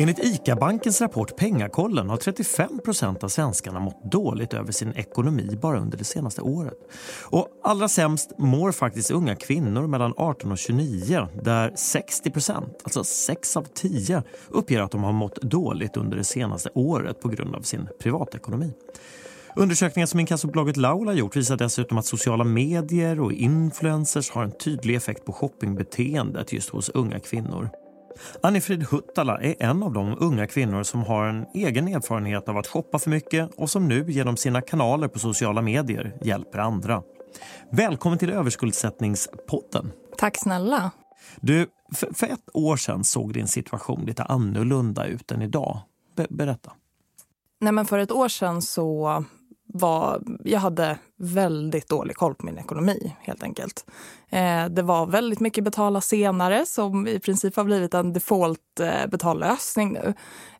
Enligt ICA-bankens rapport Pengakollen har 35 procent av svenskarna mått dåligt över sin ekonomi bara under det senaste året. Och allra sämst mår faktiskt unga kvinnor mellan 18 och 29 där 60 procent, alltså 6 av 10, uppger att de har mått dåligt under det senaste året på grund av sin privatekonomi. Undersökningar som inkassobolaget Laula gjort visar dessutom att sociala medier och influencers har en tydlig effekt på shoppingbeteendet just hos unga kvinnor. Annifrid Huttala är en av de unga kvinnor som har en egen erfarenhet av att shoppa för mycket och som nu genom sina kanaler på sociala medier hjälper andra. Välkommen till överskuldsättningspodden. Tack snälla. Du, för, för ett år sedan såg din situation lite annorlunda ut än idag. Be berätta. Nej, men för ett år sedan så var, jag hade väldigt dålig koll på min ekonomi helt enkelt. Eh, det var väldigt mycket betala senare som i princip har blivit en default eh, betallösning nu.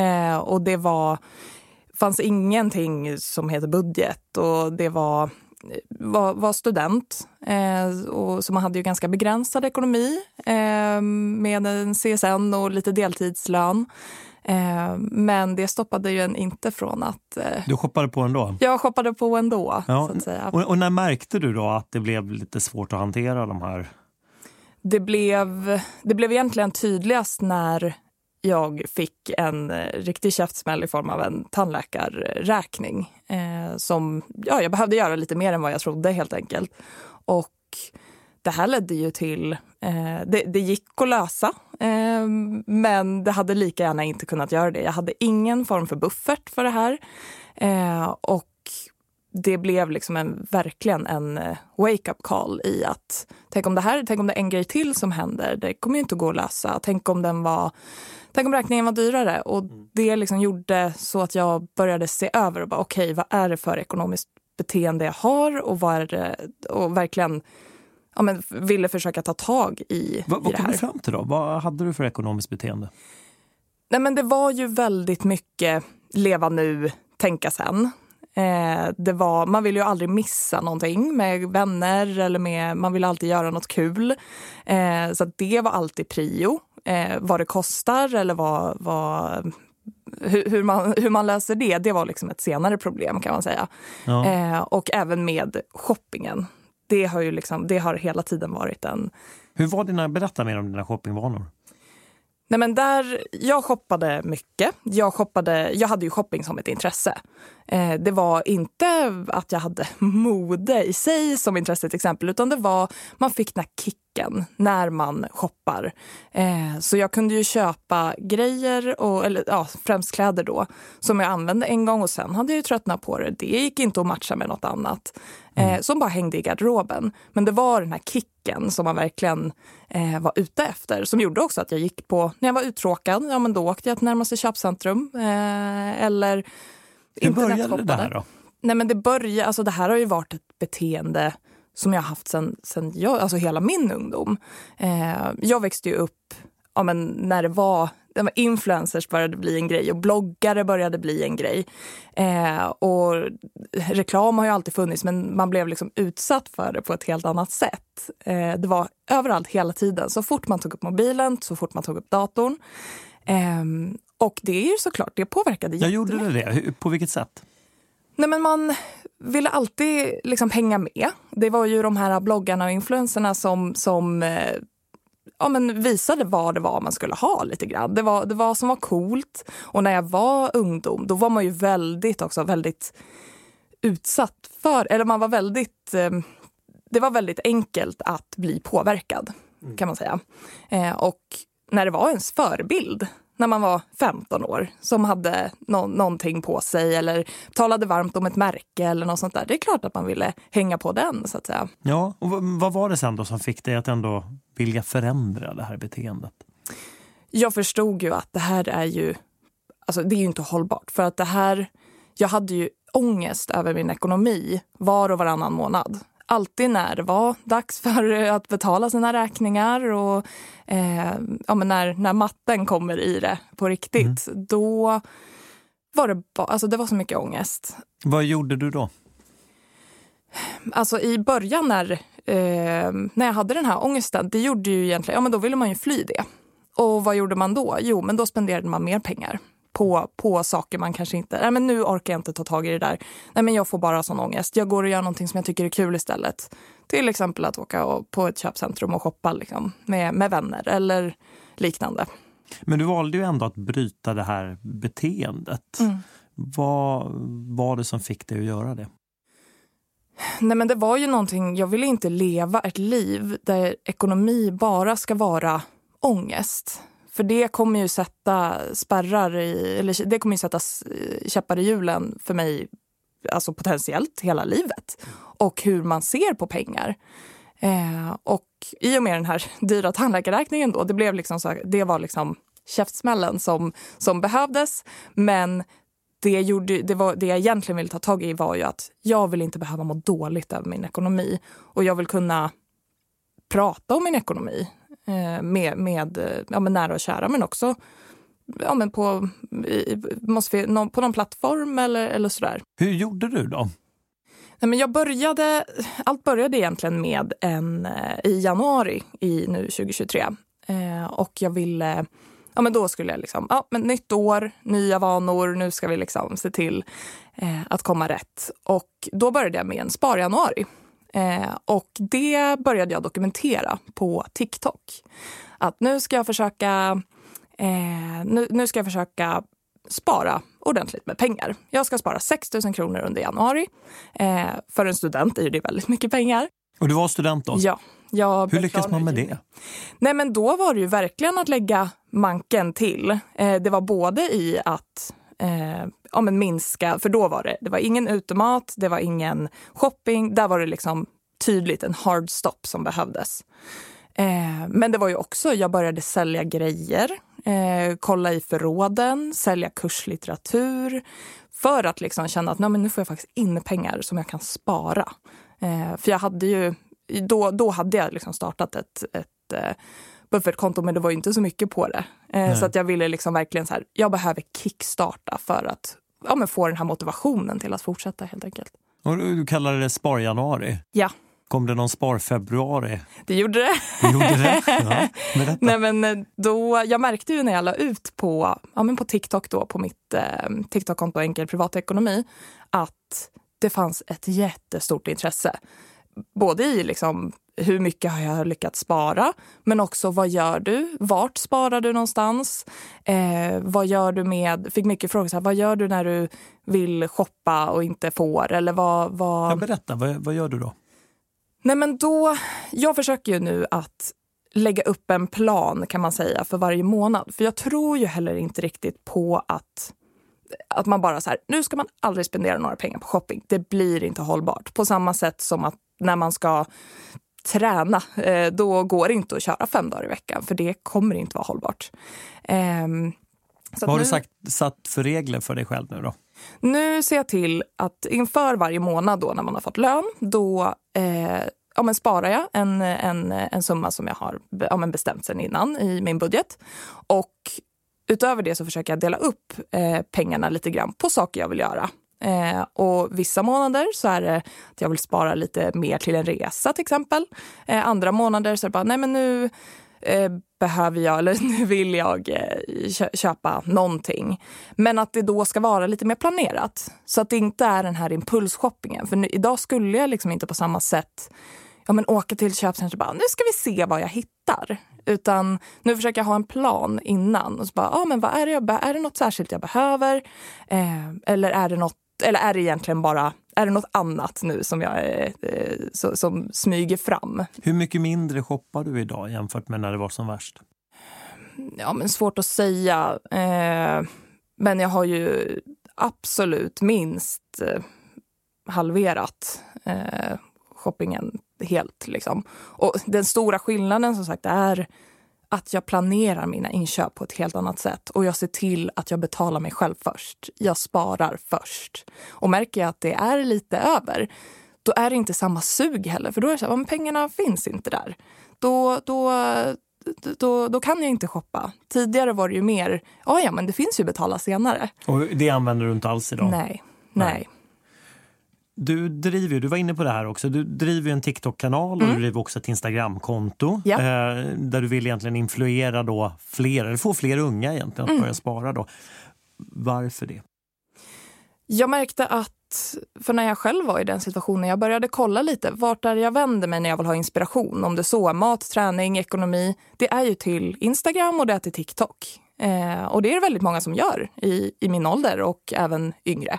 Eh, och det var, fanns ingenting som heter budget och det var var, var student, eh, och, så man hade ju ganska begränsad ekonomi eh, med en CSN och lite deltidslön. Eh, men det stoppade ju en inte från att... Eh, du shoppade på ändå? Jag shoppade på ändå. Ja. Så att säga. Och, och, när märkte du då att det blev lite svårt att hantera de här? Det blev, det blev egentligen tydligast när jag fick en eh, riktig käftsmäll i form av en tandläkarräkning. Eh, som, ja, jag behövde göra lite mer än vad jag trodde helt enkelt. Och det här ledde ju till... Eh, det, det, gick att lösa, eh, men det hade lika gärna inte kunnat göra det. Jag hade ingen form för buffert för det här. Eh, och det blev liksom en, verkligen en eh, wake-up call i att tänk om det här, tänk om det är en grej till som händer, det kommer inte att gå att lösa. Tänk om den var Tänk om räkningen var dyrare. Och mm. det liksom gjorde så att jag började se över och bara okej, okay, vad är det för ekonomiskt beteende jag har och vad det, och verkligen ja, men ville försöka ta tag i, Va, i vad kom du fram till då? Vad hade du för ekonomiskt beteende? Nej, men det var ju väldigt mycket leva nu, tänka sen. Eh, det var, man vill ju aldrig missa någonting med vänner eller med, man vill alltid göra något kul. Eh, så det var alltid prio. Eh, vad det kostar eller vad, vad hur, hur, man, hur man löser det, det var liksom ett senare problem kan man säga. Ja. Eh, och även med shoppingen det har ju liksom, det har hela tiden varit en... Hur var dina, berätta mer om dina shoppingvanor. Nej men där, jag shoppade mycket. Jag, shoppade, jag hade ju shopping som ett intresse. Eh, det var inte att jag hade mode i sig som intresse till exempel, utan det var man fick den här kicken när man shoppar. Eh, så jag kunde ju köpa grejer, och, eller ja, främst kläder då, som jag använde en gång och sen hade jag ju tröttnat på det. Det gick inte att matcha med något annat. Eh, mm. Som bara hängde i garderoben. Men det var den här kicken som man verkligen eh, var ute efter. Som gjorde också att jag gick på, när jag var uttråkad, ja men då åkte jag till närmaste köpcentrum. Eh, eller hur började det här då? Nej, men det, började, alltså det här har ju varit ett beteende som jag har haft sen, sen jag, alltså hela min ungdom. Eh, jag växte ju upp ja, men när det var influencers började bli en grej och bloggare började bli en grej. Eh, och reklam har ju alltid funnits men man blev liksom utsatt för det på ett helt annat sätt. Eh, det var överallt hela tiden. Så fort man tog upp mobilen, så fort man tog upp datorn. Eh, och det är ju såklart, det påverkade Jag gjorde det? På vilket sätt? Nej, men man ville alltid liksom hänga med. Det var ju de här bloggarna och influenserna som, som eh, ja, men visade vad det var man skulle ha lite grann. Det var, det var som var coolt. Och när jag var ungdom, då var man ju väldigt också väldigt utsatt för, eller man var väldigt, eh, det var väldigt enkelt att bli påverkad mm. kan man säga. Eh, och när det var ens förebild, när man var 15 år som hade no någonting på sig eller talade varmt om ett märke eller något sånt där. Det är klart att man ville hänga på den så att säga. Ja, och vad var det sen då som fick dig att ändå vilja förändra det här beteendet? Jag förstod ju att det här är ju, alltså det är ju inte hållbart för att det här, jag hade ju ångest över min ekonomi var och varannan månad alltid när det var dags för att betala sina räkningar och eh, ja, men när, när matten kommer i det på riktigt, mm. då var det, ba, alltså det var så mycket ångest. Vad gjorde du då? Alltså i början när, eh, när jag hade den här ångesten, det gjorde ju egentligen, ja men då ville man ju fly det. Och vad gjorde man då? Jo, men då spenderade man mer pengar på, på saker man kanske inte... Nej, men nu orkar jag inte ta tag i det där. Nej, men jag får bara sån ångest. Jag går och gör någonting som jag tycker är kul istället. Till exempel att åka på ett köpcentrum och shoppa liksom, med, med vänner eller liknande. Men du valde ju ändå att bryta det här beteendet. Mm. Vad var det som fick dig att göra det? Nej, men det var ju någonting, jag ville inte leva ett liv där ekonomi bara ska vara ångest. För det kommer ju sätta spärrar i, eller det kommer ju sätta käppar i hjulen för mig, alltså potentiellt hela livet. Och hur man ser på pengar. Eh, och i och med den här dyra tandläkarräkningen då, det blev liksom så, det var liksom käftsmällen som, som behövdes. Men det, gjorde, det, var, det jag egentligen ville ta tag i var ju att jag vill inte behöva må dåligt över min ekonomi. Och jag vill kunna prata om min ekonomi med, med, ja, med nära och kära men också ja, men på, måste vi, någon, på någon plattform eller, eller sådär. Hur gjorde du då? Nej, men jag började, allt började egentligen med en eh, i januari i nu 2023. Eh, och jag ville ja, men då skulle jag liksom, ja, men nytt år, nya vanor, nu ska vi liksom se till eh, att komma rätt. Och då började jag med en sparjanuari. Eh, och det började jag dokumentera på TikTok. Att nu ska jag försöka, eh, nu, nu ska jag försöka spara ordentligt med pengar. Jag ska spara 6 000 kronor under januari. Eh, för en student är det väldigt mycket pengar. Och du var student då? Ja. Hur lyckas man med det? Nej, men då var det ju verkligen att lägga manken till. Eh, det var både i att eh, ja, men minska, för då var det, det var ingen utemat, det var ingen shopping. Där var det liksom tydligt en hard stop som behövdes. Eh, men det var ju också, jag började sälja grejer, eh, kolla i förråden, sälja kurslitteratur för att liksom känna att nej, men nu får jag faktiskt in pengar som jag kan spara. Eh, för jag hade ju då, då hade jag liksom startat ett, ett eh, buffertkonto men det var inte så mycket på det. Eh, så att jag ville liksom verkligen så här, jag behöver kickstarta för att ja, men få den här motivationen till att fortsätta helt enkelt. Och du kallade det spar-januari? Ja. Kom det någon spar-februari? Det gjorde det. det, gjorde det? Ja, Nej, men eh, då, jag märkte ju när jag la ut på, ja, men på TikTok, då, på mitt eh, TikTok-konto Enkel privatekonomi, att det fanns ett jättestort intresse både i liksom, hur mycket har jag lyckats spara, men också vad gör du? Vart sparar du någonstans? Eh, vad gör du med, fick mycket frågor, så här, vad gör du när du vill shoppa och inte får? Eller vad, vad... Jag berätta, vad, vad gör du då? Nej men då, jag försöker ju nu att lägga upp en plan kan man säga för varje månad. För jag tror ju heller inte riktigt på att att man bara så här, nu ska man aldrig spendera några pengar på shopping. Det blir inte hållbart. På samma sätt som att när man ska träna, eh, då går det inte att köra fem dagar i veckan för det kommer inte vara hållbart. Ehm, Vad har nu, du sagt, satt för regler för dig själv nu då? Nu ser jag till att inför varje månad då när man har fått lön, då eh, ja, men sparar jag en, en, en summa som jag har ja, men bestämt sen innan i min budget. Och utöver det så försöker jag dela upp eh, pengarna lite grann på saker jag vill göra. Eh, och vissa månader så är det att jag vill spara lite mer till en resa till exempel. Eh, andra månader så är det bara, nej men nu eh, behöver jag, eller nu vill jag eh, köpa någonting. Men att det då ska vara lite mer planerat. Så att det inte är den här impulsshoppingen. För nu, idag skulle jag liksom inte på samma sätt ja, men åka till köpcentret och bara, nu ska vi se vad jag hittar. Utan nu försöker jag ha en plan innan. Och så bara, ah, men vad är, det jag, är det något särskilt jag behöver? Eh, eller är det något eller är det egentligen bara är det något annat nu som, jag, eh, så, som smyger fram? Hur mycket mindre shoppar du idag jämfört med när det var som värst? Ja, men svårt att säga. Eh, men jag har ju absolut minst eh, halverat eh, shoppingen helt. Liksom. Och den stora skillnaden som sagt är att jag planerar mina inköp på ett helt annat sätt och jag ser till att jag betalar mig själv först. Jag sparar först. Och märker jag att det är lite över, då är det inte samma sug heller. För då är det så här, om pengarna finns inte där. Då, då, då, då kan jag inte shoppa. Tidigare var det ju mer, ja ja men det finns ju betala senare. Och det använder du inte alls idag? Nej, nej. nej. Du driver du var inne på det här också, du driver en TikTok-kanal och du driver också ett Instagram-konto Ja. eh, där du vill egentligen influera då fler, eller få fler unga egentligen att börja spara. Då. Varför det? Jag märkte att, för när jag själv var i den situationen, jag började kolla lite vart är jag vänder mig när jag vill ha inspiration. Om det så mat, träning, ekonomi. Det är ju till Instagram och det är till TikTok. Eh, och det är det väldigt många som gör i, i min ålder och även yngre.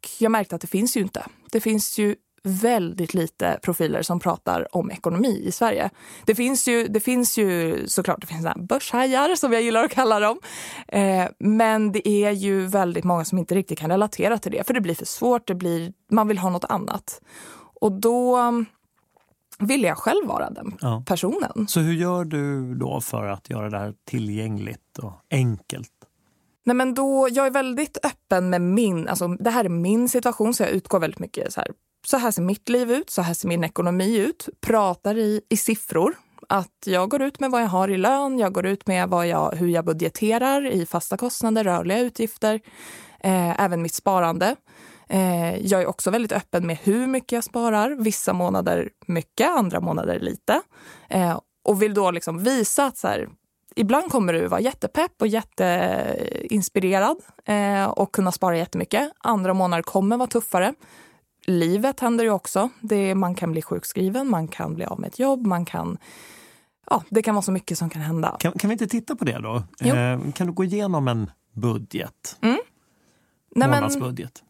Och jag märkte att det finns ju inte. Det finns ju väldigt lite profiler som pratar om ekonomi i Sverige. Det finns ju, det finns ju såklart det finns börshajar som jag gillar att kalla dem. Eh, men det är ju väldigt många som inte riktigt kan relatera till det för det blir för svårt, det blir, man vill ha något annat. Och då um, vill jag själv vara den Ja. personen. Så hur gör du då för att göra det här tillgängligt och enkelt? Nej, men då, jag är väldigt öppen med min... Alltså, det här är min situation, så jag utgår väldigt mycket så här. Så här ser mitt liv ut, så här ser min ekonomi ut. Pratar i, i siffror. Att jag går ut med vad jag har i lön, jag går ut med vad jag, hur jag budgeterar i fasta kostnader, rörliga utgifter. Eh, även mitt sparande. Eh, jag är också väldigt öppen med hur mycket jag sparar. Vissa månader mycket, andra månader lite. Eh, och vill då liksom visa att så här, ibland kommer du vara jättepepp och jätteinspirerad eh, och kunna spara jättemycket. Andra månader kommer vara tuffare. Livet händer ju också. Det, man kan bli sjukskriven, man kan bli av med ett jobb, man kan... Ja, det kan vara så mycket som kan hända. Kan, kan vi inte titta på det då? Eh, kan du gå igenom en budget? Nej, men- Månadsbudget?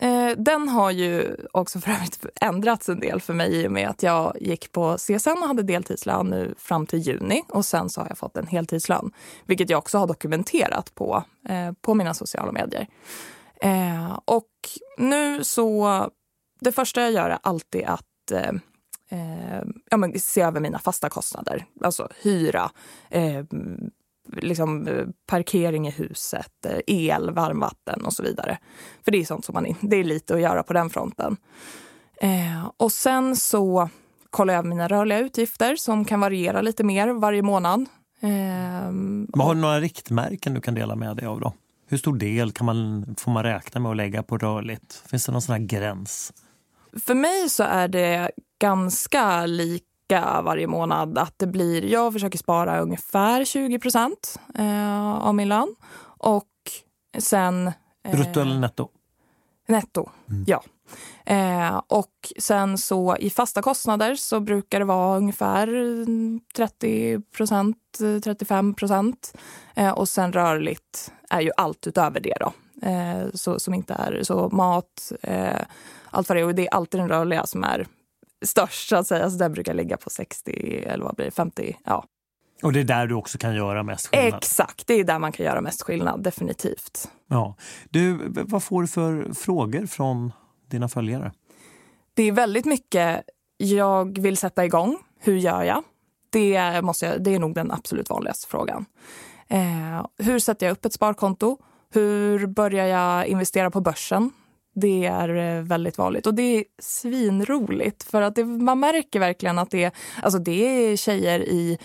Eh, den har ju också för övrigt ändrats en del för mig i och med att jag gick på CSN och hade deltidslön nu fram till juni och sen så har jag fått en heltidslön. Vilket jag också har dokumenterat på, eh, på mina sociala medier. Eh, och nu så, det första jag gör är alltid att eh, eh, ja, men se över mina fasta kostnader. Alltså hyra, eh, liksom, eh, parkering i huset, eh, el, varmvatten och så vidare. För det är sånt som man, det är lite att göra på den fronten. Eh, och sen så kollar jag mina rörliga utgifter som kan variera lite mer varje månad. Eh, Men har du några riktmärken du kan dela med dig av? då? Hur stor del kan man, får man räkna med att lägga på rörligt? Finns det någon sån här gräns? För mig så är det ganska lika varje månad. Att det blir, jag försöker spara ungefär 20 procent eh, av min lön. Och sen... eh, Brutto eller netto? Netto, ja. Eh, och sen så i fasta kostnader så brukar det vara ungefär 30 procent, 35 procent. Eh, och sen rörligt är ju allt utöver det då. Eh, så, som inte är så mat, eh, allt vad det är. Och det är alltid den rörliga som är störst så att säga. Så den brukar ligga på 60 eller vad blir det, 50. Ja, Och det är där du också kan göra mest skillnad? exakt. Det är där man kan göra mest skillnad, definitivt. Ja. Du, vad får du för frågor från dina följare? Det är väldigt mycket jag vill sätta igång. Hur gör jag? Det, måste jag, det är nog den absolut vanligaste frågan. Eh, hur sätter jag upp ett sparkonto? Hur börjar jag investera på börsen? Det är eh, väldigt vanligt och det är svinroligt för att det, man märker verkligen att det, alltså det är tjejer i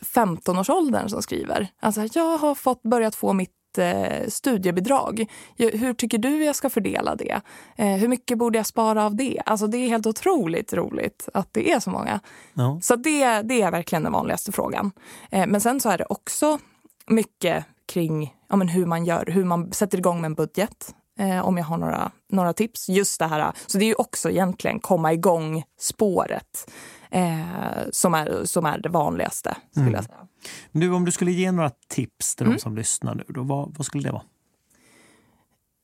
15-årsåldern som skriver. Alltså, jag har fått börjat få mitt eh, studiebidrag. Hur tycker du jag ska fördela det? Eh, hur mycket borde jag spara av det? Alltså, det är helt otroligt roligt att det är så många. Ja. Så det, det är verkligen den vanligaste frågan. Men sen så är det också mycket kring ja, men hur man gör, hur man sätter igång med en budget. Eh, om jag har några, några tips. Just det här, så det är ju också egentligen komma igång spåret eh, som, är, som är det vanligaste. Skulle jag säga. Du, om du skulle ge några tips till Mm. de som lyssnar nu, då, vad, vad skulle det vara?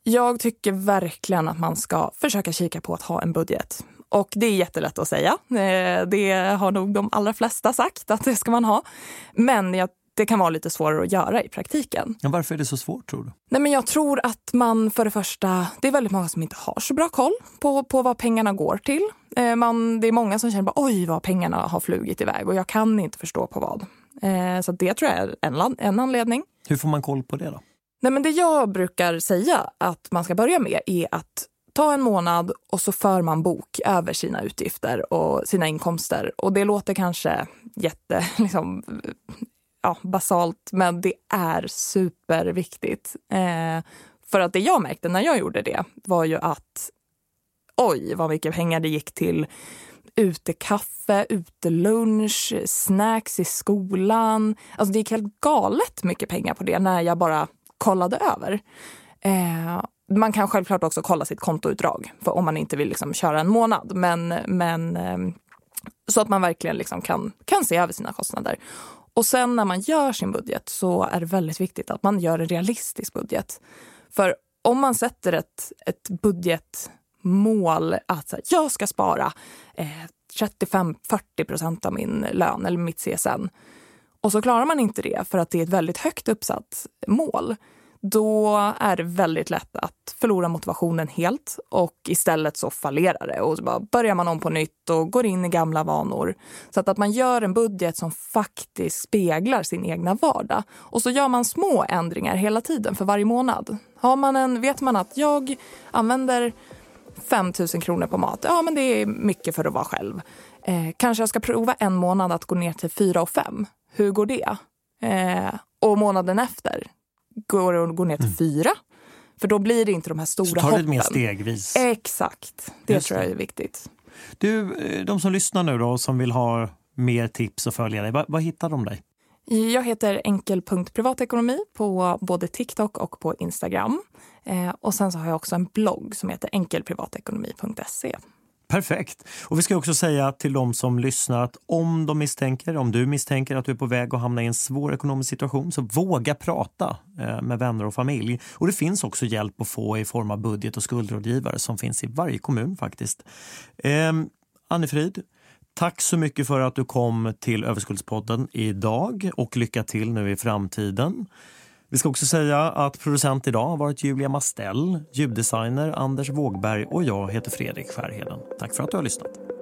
Jag tycker verkligen att man ska försöka kika på att ha en budget. Och det är jättelätt att säga. Eh, Det har nog de allra flesta sagt att det ska man ha. Men jag, det kan vara lite svårare att göra i praktiken. Ja, varför är det så svårt tror du? Nej, men jag tror att man för det första, det är väldigt många som inte har så bra koll på, på vad pengarna går till. Eh, Man, det är många som känner bara, oj vad pengarna har flugit iväg och jag kan inte förstå på vad. Eh, Så det tror jag är en, en anledning. Hur får man koll på det då? Nej, men det jag brukar säga att man ska börja med är att ta en månad och så för man bok över sina utgifter och sina inkomster. Och det låter kanske jätte, liksom, ja, basalt, men det är superviktigt. Eh, för att det jag märkte när jag gjorde det var ju att oj vad mycket pengar det gick till utekaffe, utelunch, snacks i skolan. Alltså det gick helt galet mycket pengar på det när jag bara kollade över. Eh, man kan självklart också kolla sitt kontoutdrag för om man inte vill liksom köra en månad. Men, men, eh, så att man verkligen liksom kan, kan se över sina kostnader. Och sen när man gör sin budget så är det väldigt viktigt att man gör en realistisk budget. För om man sätter ett, ett budgetmål att här, jag ska spara eh, 35-40 procent av min lön eller mitt CSN och så klarar man inte det för att det är ett väldigt högt uppsatt mål då är det väldigt lätt att förlora motivationen helt och istället så fallerar det och så bara börjar man om på nytt och går in i gamla vanor. Så att, att man gör en budget som faktiskt speglar sin egna vardag och så gör man små ändringar hela tiden för varje månad. Har man en, vet man att jag använder 5 000 kronor på mat, ja men det är mycket för att vara själv. Eh, kanske jag ska prova en månad att gå ner till 4 och 5. Hur går det? Eh, och månaden efter, går och går ner till mm. fyra. För då blir det inte de här stora hoppen. Så tar det mer stegvis. Exakt. Det Just tror jag är viktigt. Du, eh, de som lyssnar nu då som vill ha mer tips och följa dig, vad, hittar de dig? Jag heter enkel.privatekonomi på både TikTok och på Instagram. Eh, och sen så har jag också en blogg som heter enkelprivatekonomi.se. Perfekt. Och vi ska också säga till de som lyssnar att om de misstänker, om du misstänker att du är på väg att hamna i en svår ekonomisk situation så våga prata eh, med vänner och familj. Och det finns också hjälp att få i form av budget och skuldrådgivare som finns i varje kommun faktiskt. Eh, Annefrid, tack så mycket för att du kom till Överskuldspodden idag och lycka till nu i framtiden. Vi ska också säga att producent idag har varit Julia Mastell, ljuddesigner Anders Wågberg och jag heter Fredrik Skärheden. Tack för att du har lyssnat.